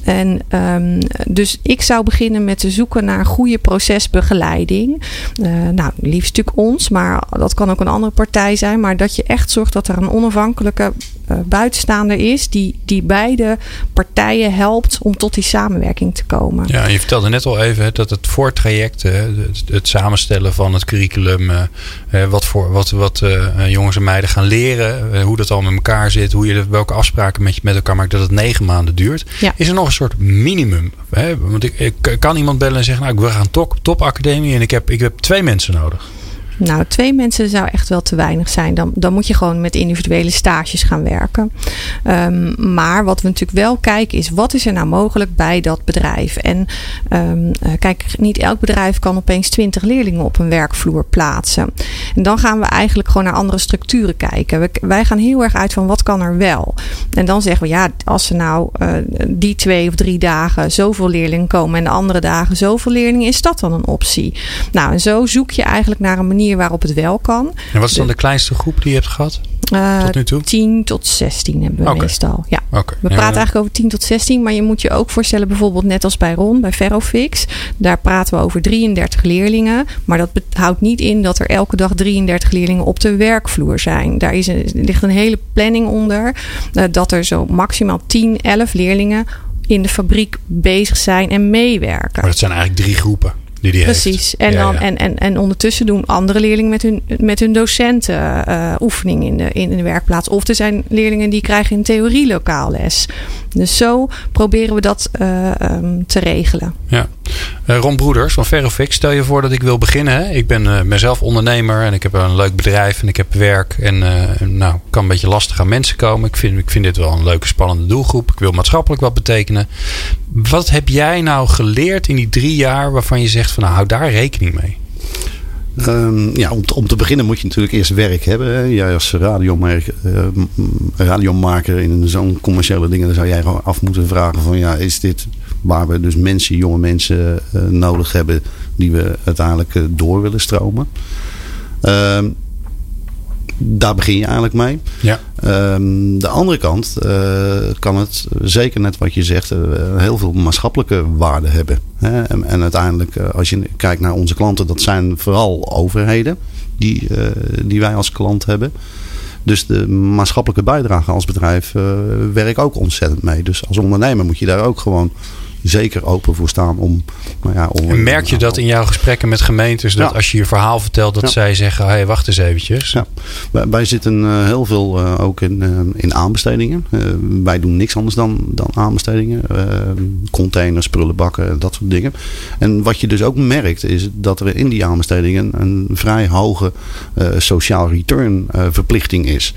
En um, dus ik zou beginnen met te zoeken naar goede procesbegeleiding. Uh, nou, liefst natuurlijk ons, maar dat kan ook een andere partij zijn. Maar dat je echt zorgt dat er een onafhankelijke uh, buitenstaander is die, die beide partijen helpt om tot die samenwerking te komen. Ja, je vertelde net al even dat het voortraject, het, het samenstellen van het curriculum, uh, wat, voor, wat, wat uh, jongens en meiden gaan leren, hoe dat al met elkaar zit, hoe je welke afspraken met, met elkaar maakt, dat het negen maanden duurt. Ja. Is er nog soort minimum? Hè? Want ik, ik kan iemand bellen en zeggen, nou, wil gaan top, topacademie en ik heb, ik heb twee mensen nodig. Nou, twee mensen zou echt wel te weinig zijn. Dan, dan moet je gewoon met individuele stages gaan werken. Um, maar wat we natuurlijk wel kijken is wat is er nou mogelijk bij dat bedrijf. En um, kijk, niet elk bedrijf kan opeens twintig leerlingen op een werkvloer plaatsen. En dan gaan we eigenlijk gewoon naar andere structuren kijken. Wij gaan heel erg uit van wat kan er wel. En dan zeggen we ja, als er nou uh, die twee of drie dagen zoveel leerlingen komen en de andere dagen zoveel leerlingen, is dat dan een optie? Nou, en zo zoek je eigenlijk naar een manier waarop het wel kan. En wat is dan de, de kleinste groep die je hebt gehad? Uh, tot nu toe? 10 tot 16 hebben we okay. meestal. Ja. Okay. We praten eigenlijk over 10 tot 16, maar je moet je ook voorstellen, bijvoorbeeld net als bij Ron, bij Ferrofix. Daar praten we over 33 leerlingen. Maar dat houdt niet in dat er elke dag 33 leerlingen op de werkvloer zijn. Daar is een, ligt een hele planning onder. Uh, dat er zo maximaal 10, 11 leerlingen in de fabriek bezig zijn en meewerken. Maar dat zijn eigenlijk drie groepen. Die die Precies. En, dan, ja. En, en, en ondertussen doen andere leerlingen met hun, met hun docenten uh, oefening in de, in de werkplaats. Of er zijn leerlingen die krijgen in theorie lokaal les. Dus zo proberen we dat uh, um, te regelen. Ja. Uh, Ron Broeders van Ferrofix, stel je voor dat ik wil beginnen. Hè? Ik ben uh, mezelf ondernemer en ik heb een leuk bedrijf en ik heb werk. En nou, kan een beetje lastig aan mensen komen. Ik vind, ik vind dit wel een leuke, spannende doelgroep. Ik wil maatschappelijk wat betekenen. Wat heb jij nou geleerd in die drie jaar waarvan je zegt van nou, hou daar rekening mee? Um, ja, om, te, om te beginnen moet je natuurlijk eerst werk hebben. Jij als radiomaker, uh, radiomaker in zo'n commerciële dingen, dan zou jij gewoon af moeten vragen van ja, is dit waar we dus mensen, jonge mensen uh, nodig hebben die we uiteindelijk uh, door willen stromen. Um, daar begin je eigenlijk mee. Ja. Um, de andere kant uh, kan het, zeker net wat je zegt, uh, heel veel maatschappelijke waarde hebben. Hè? En, en, uiteindelijk, uh, als je kijkt naar onze klanten, dat zijn vooral overheden die, die wij als klant hebben. Dus de maatschappelijke bijdrage als bedrijf werk ook ontzettend mee. Dus als ondernemer moet je daar ook gewoon zeker open voor staan om. Nou ja, om en merk je dat in jouw gesprekken met gemeentes, dat ja. als je je verhaal vertelt, dat ja. zij zeggen: hé, hey, wacht eens eventjes. Ja. Wij, wij zitten uh, heel veel uh, ook in, uh, in aanbestedingen. wij doen niks anders dan, dan aanbestedingen. containers, prullenbakken, dat soort dingen. En wat je dus ook merkt, is dat er in die aanbestedingen een vrij hoge sociaal return verplichting is.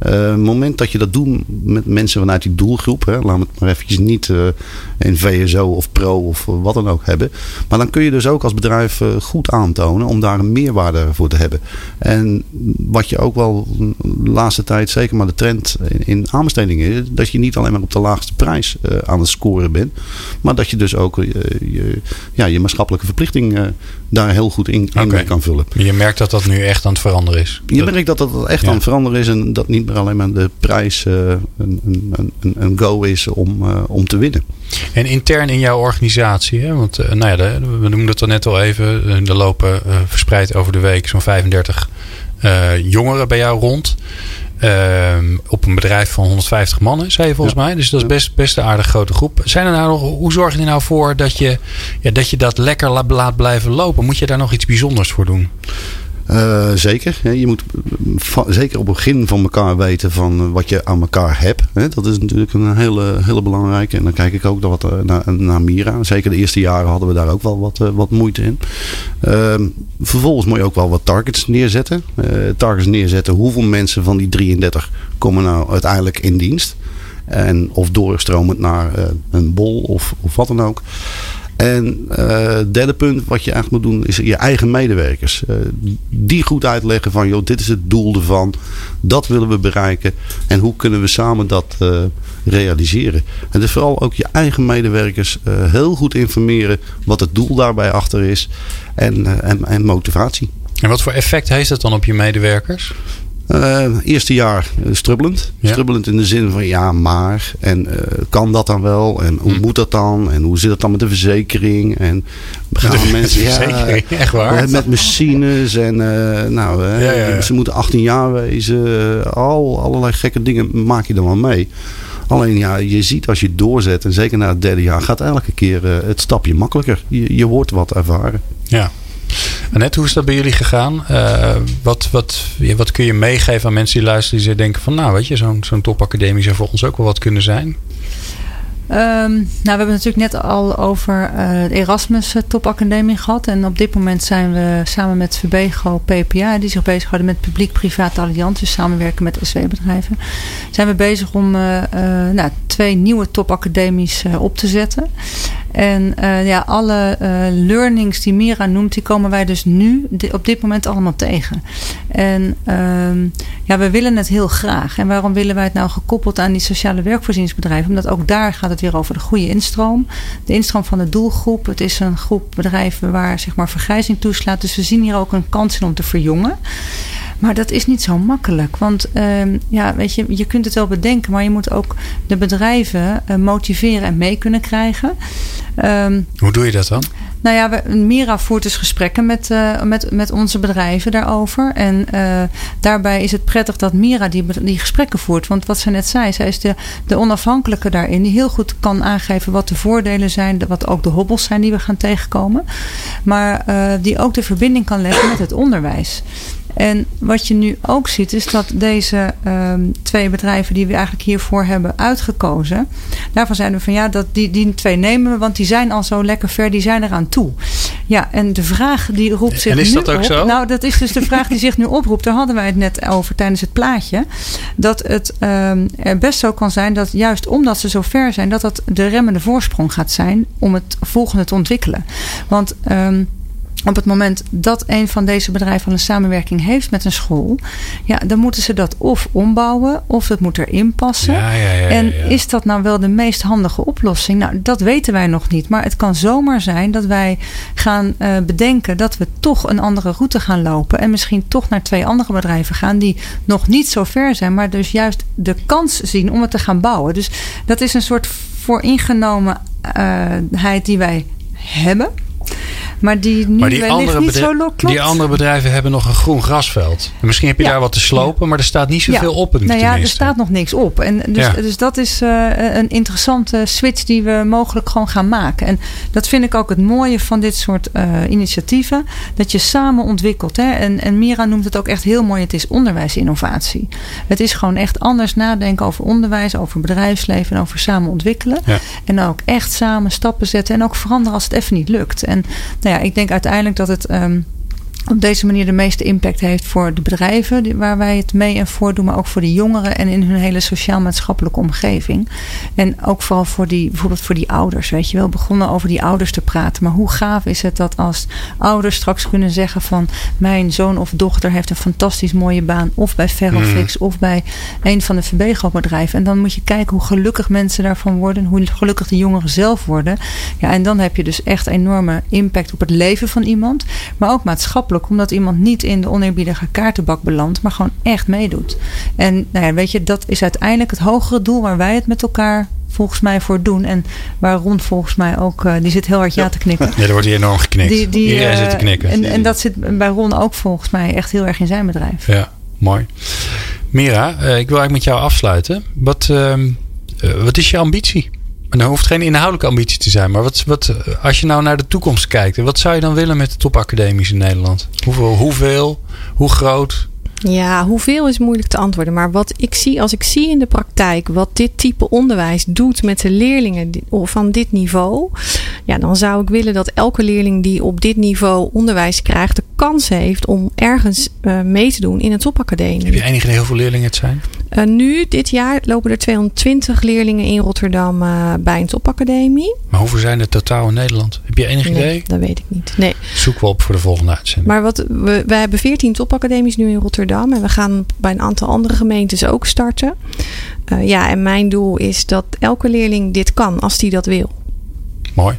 Het uh, moment dat je dat doet met mensen vanuit die doelgroep, hè, laat het maar eventjes niet uh, in VSO of Pro of wat dan ook hebben. Maar dan kun je dus ook als bedrijf goed aantonen om daar een meerwaarde voor te hebben. En wat je ook wel de laatste tijd, zeker maar de trend in, in aanbestedingen is, dat je niet alleen maar op de laagste prijs aan het scoren bent, maar dat je dus ook je, ja, je maatschappelijke verplichting daar heel goed in, in okay. kan vullen. Je merkt dat dat nu echt aan het veranderen is. Je merkt dat dat echt ja. aan het veranderen is en dat niet alleen maar de prijs uh, een, een, een, go is om, uh, om te winnen. En intern in jouw organisatie, hè? want uh, nou ja, de, we noemden het al net al even, er lopen verspreid over de week zo'n 35 jongeren bij jou rond. Uh, op een bedrijf van 150 mannen, zei je volgens ja. mij. Dus dat is best, best een aardig grote groep. Zijn er nou nog, hoe zorg je er nou voor dat je, ja, dat je dat lekker laat blijven lopen? Moet je daar nog iets bijzonders voor doen? Uh, zeker. Je moet zeker op het begin van elkaar weten van wat je aan elkaar hebt. Dat is natuurlijk een hele, hele belangrijke. En dan kijk ik ook wat naar, naar Mira. Zeker de eerste jaren hadden we daar ook wel wat, wat moeite in. Uh, vervolgens moet je ook wel wat targets neerzetten. Targets neerzetten. Hoeveel mensen van die 33 komen nou uiteindelijk in dienst? En of doorstromend naar een bol of, of wat dan ook. En uh, derde punt wat je eigenlijk moet doen is je eigen medewerkers. Uh, die goed uitleggen van joh, dit is het doel ervan. Dat willen we bereiken. En hoe kunnen we samen dat uh, realiseren. En dus vooral ook je eigen medewerkers heel goed informeren wat het doel daarbij achter is. En, en, en motivatie. En wat voor effect heeft dat dan op je medewerkers? Uh, eerste jaar strubbelend. Ja. Strubbelend in de zin van ja, maar. En uh, kan dat dan wel? En hoe hm. moet dat dan? En hoe zit het dan met de verzekering? En gaan de mensen. Verzekering, ja, echt waar. Met machines. En uh, nou, ja, ja, ze moeten 18 jaar wezen. al allerlei gekke dingen maak je dan wel mee. Alleen ja, je ziet als je doorzet, en zeker na het derde jaar, gaat elke keer het stapje makkelijker. Je, je wordt wat ervaren. Ja. Annette, hoe is dat bij jullie gegaan? Uh, wat, wat, wat kun je meegeven aan mensen die luisteren die denken van nou weet je, zo'n zo'n topacademie zou voor ons ook wel wat kunnen zijn? Um, nou, we hebben natuurlijk net al over uh, de Erasmus Topacademie gehad. En op dit moment zijn we samen met Verbego PPA, die zich bezighouden met publiek-private allianties, samenwerken met SW-bedrijven, zijn we bezig om nou, twee nieuwe topacademies op te zetten. En uh, ja, alle uh, learnings die Mira noemt, die komen wij dus nu op dit moment allemaal tegen. En uh, ja, we willen het heel graag. En waarom willen wij het nou gekoppeld aan die sociale werkvoorzieningsbedrijven? Omdat ook daar gaat het weer over de goede instroom. De instroom van de doelgroep. Het is een groep bedrijven waar zeg maar vergrijzing toeslaat. Dus we zien hier ook een kans in om te verjongen. Maar dat is niet zo makkelijk. Want uh, ja, weet je, je kunt het wel bedenken, maar je moet ook de bedrijven uh, motiveren en mee kunnen krijgen. Um, Hoe doe je dat dan? Nou ja, we, Mira voert dus gesprekken met, uh, met, met onze bedrijven daarover. En uh, daarbij is het prettig dat Mira die, die gesprekken voert. Want wat ze net zei, zij is de, de onafhankelijke daarin. Die heel goed kan aangeven wat de voordelen zijn. Wat ook de hobbels zijn die we gaan tegenkomen. Maar uh, die ook de verbinding kan leggen met het onderwijs. En wat je nu ook ziet, is dat deze um, twee bedrijven die we eigenlijk hiervoor hebben uitgekozen, daarvan zijn we van ja, dat die, die twee nemen we, want die zijn al zo lekker ver, die zijn eraan toe. Ja, en de vraag die roept zich en is nu dat ook op. Zo? Nou, dat is dus de vraag die zich nu oproept. Daar hadden wij het net over tijdens het plaatje. Dat het um, er best zo kan zijn dat juist omdat ze zo ver zijn, dat dat de remmende voorsprong gaat zijn om het volgende te ontwikkelen. Want um, op het moment dat een van deze bedrijven een samenwerking heeft met een school, ja, dan moeten ze dat of ombouwen of het moet erin passen. Ja, ja, ja, en is dat nou wel de meest handige oplossing? Nou, dat weten wij nog niet. Maar het kan zomaar zijn dat wij gaan uh, bedenken dat we toch een andere route gaan lopen. En misschien toch naar twee andere bedrijven gaan die nog niet zo ver zijn, maar dus juist de kans zien om het te gaan bouwen. Dus dat is een soort vooringenomenheid die wij hebben. Maar die nu maar die andere, niet zo klopt. die andere bedrijven hebben nog een groen grasveld. En misschien heb je ja. daar wat te slopen, maar er staat niet zoveel ja. op. Het nou ja, tenminste. er staat nog niks op. En dus, ja. dus dat is uh, een interessante switch die we mogelijk gewoon gaan maken. En dat vind ik ook het mooie van dit soort uh, initiatieven. Dat je samen ontwikkelt. Hè? En, en Mira noemt het ook echt heel mooi. Het is onderwijsinnovatie. Het is gewoon echt anders nadenken over onderwijs, over bedrijfsleven en over samen ontwikkelen. En ook echt samen stappen zetten. En ook veranderen als het even niet lukt. En nou ja, ik denk uiteindelijk dat het um, op deze manier de meeste impact heeft voor de bedrijven waar wij het mee en voor doen, maar ook voor de jongeren en in hun hele sociaal-maatschappelijke omgeving. En ook vooral voor die, bijvoorbeeld voor die ouders. Weet je wel, begonnen over die ouders te praten. Maar hoe gaaf is het dat als ouders straks kunnen zeggen van mijn zoon of dochter heeft een fantastisch mooie baan, of bij Ferrofix mm. of bij een van de VB-bedrijven. En dan moet je kijken hoe gelukkig mensen daarvan worden, hoe gelukkig de jongeren zelf worden. Ja, en dan heb je dus echt enorme impact op het leven van iemand, maar ook maatschappelijk omdat iemand niet in de oneerbiedige kaartenbak belandt, maar gewoon echt meedoet. En nou ja, weet je, dat is uiteindelijk het hogere doel waar wij het met elkaar volgens mij voor doen. En waar Ron volgens mij ook, uh, die zit heel hard ja, ja te knikken. Ja, er wordt hier enorm geknikt. Die, die, Iedereen uh, zit te knikken. En, en dat zit bij Ron ook volgens mij echt heel erg in zijn bedrijf. Ja, mooi. Mira, uh, ik wil eigenlijk met jou afsluiten. Wat, wat is je ambitie? En hoeft geen inhoudelijke ambitie te zijn. Maar wat, wat, als je nou naar de toekomst kijkt. Wat zou je dan willen met de topacademies in Nederland? Hoeveel, hoeveel hoe groot? Ja, hoeveel is moeilijk te antwoorden. Maar wat ik zie, als ik zie in de praktijk wat dit type onderwijs doet met de leerlingen van dit niveau. Ja, dan zou ik willen dat elke leerling die op dit niveau onderwijs krijgt, de kans heeft om ergens uh, mee te doen in een topacademie. Heb je enig idee hoeveel leerlingen het zijn? Uh, nu, dit jaar, lopen er 220 leerlingen in Rotterdam uh, bij een topacademie. Maar hoeveel zijn er totaal in Nederland? Heb je enig nee, idee? Dat weet ik niet. Nee. Zoek we op voor de volgende uitzending. Maar wat, we, wij hebben 14 topacademies nu in Rotterdam. En we gaan bij een aantal andere gemeentes ook starten. Uh, ja, en mijn doel is dat elke leerling dit kan als die dat wil. Mooi.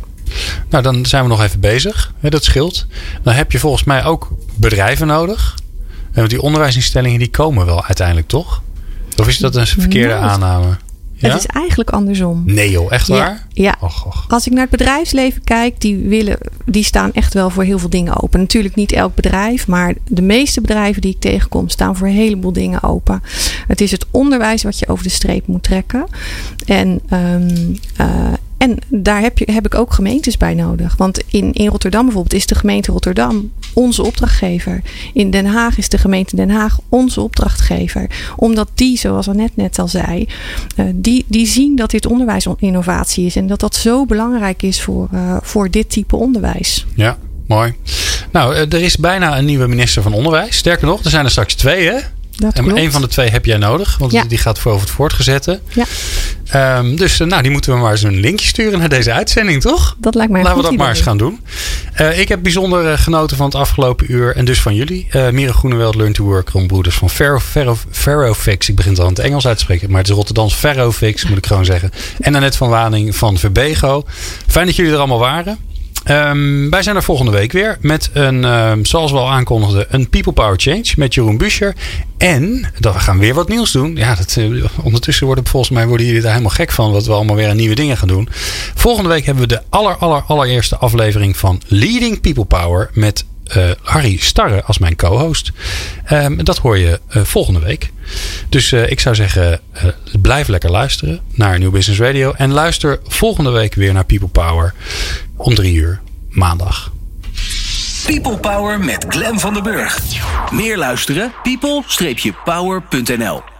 Nou, dan zijn we nog even bezig. Dat scheelt. Dan heb je volgens mij ook bedrijven nodig. Want die onderwijsinstellingen die komen wel uiteindelijk, toch? Of is dat een verkeerde aanname? Ja? Het is eigenlijk andersom. Nee joh, echt waar? ja. Och, och. Als ik naar het bedrijfsleven kijk, die, willen, die staan echt wel voor heel veel dingen open. Natuurlijk niet elk bedrijf, maar de meeste bedrijven die ik tegenkom staan voor een heleboel dingen open. Het is het onderwijs wat je over de streep moet trekken. En, ehm, eh, en daar heb, je, heb ik ook gemeentes bij nodig. Want in, in Rotterdam bijvoorbeeld is de gemeente Rotterdam onze opdrachtgever. In Den Haag is de gemeente Den Haag onze opdrachtgever. Omdat die, zoals Annette net al zei, uh, die, die zien dat dit onderwijsinnovatie is. En dat dat zo belangrijk is voor, uh, voor dit type onderwijs. Ja, mooi. Nou, uh, er is bijna een nieuwe minister van Onderwijs. Sterker nog, er zijn er straks twee hè? Dat en klopt. een van de twee heb jij nodig, want Ja. die gaat voor over het voortgezette. Ja. Um, dus uh, nou, die moeten we maar eens een linkje sturen naar deze uitzending, toch? Dat lijkt mij Laten we dat maar eens gaan doen. Uh, ik heb bijzonder uh, genoten van het afgelopen uur en dus van jullie. Uh, Mira Learn to Work, Ron Broeders van Ferro, Ferro, Ferrofix. Ik begin het al in het Engels uit te spreken, maar het is Rotterdams Ferrofix, moet ik gewoon zeggen. En Annette van Waning van Verbego. Fijn dat jullie er allemaal waren. Um, wij zijn er volgende week weer met een, um, zoals we al aankondigden, een People Power Change met Jeroen Buscher. En we gaan weer wat nieuws doen. Ja, dat, uh, ondertussen worden volgens mij worden jullie daar helemaal gek van. Wat we allemaal weer aan nieuwe dingen gaan doen. Volgende week hebben we de aller, aller, allereerste aflevering van Leading People Power met uh, Harry Starre als mijn co-host. Um, dat hoor je uh, volgende week. Dus uh, ik zou zeggen, blijf lekker luisteren naar New Business Radio. En luister volgende week weer naar People Power om drie uur maandag. People Power met Glen van den Burg. Meer luisteren? people-power.nl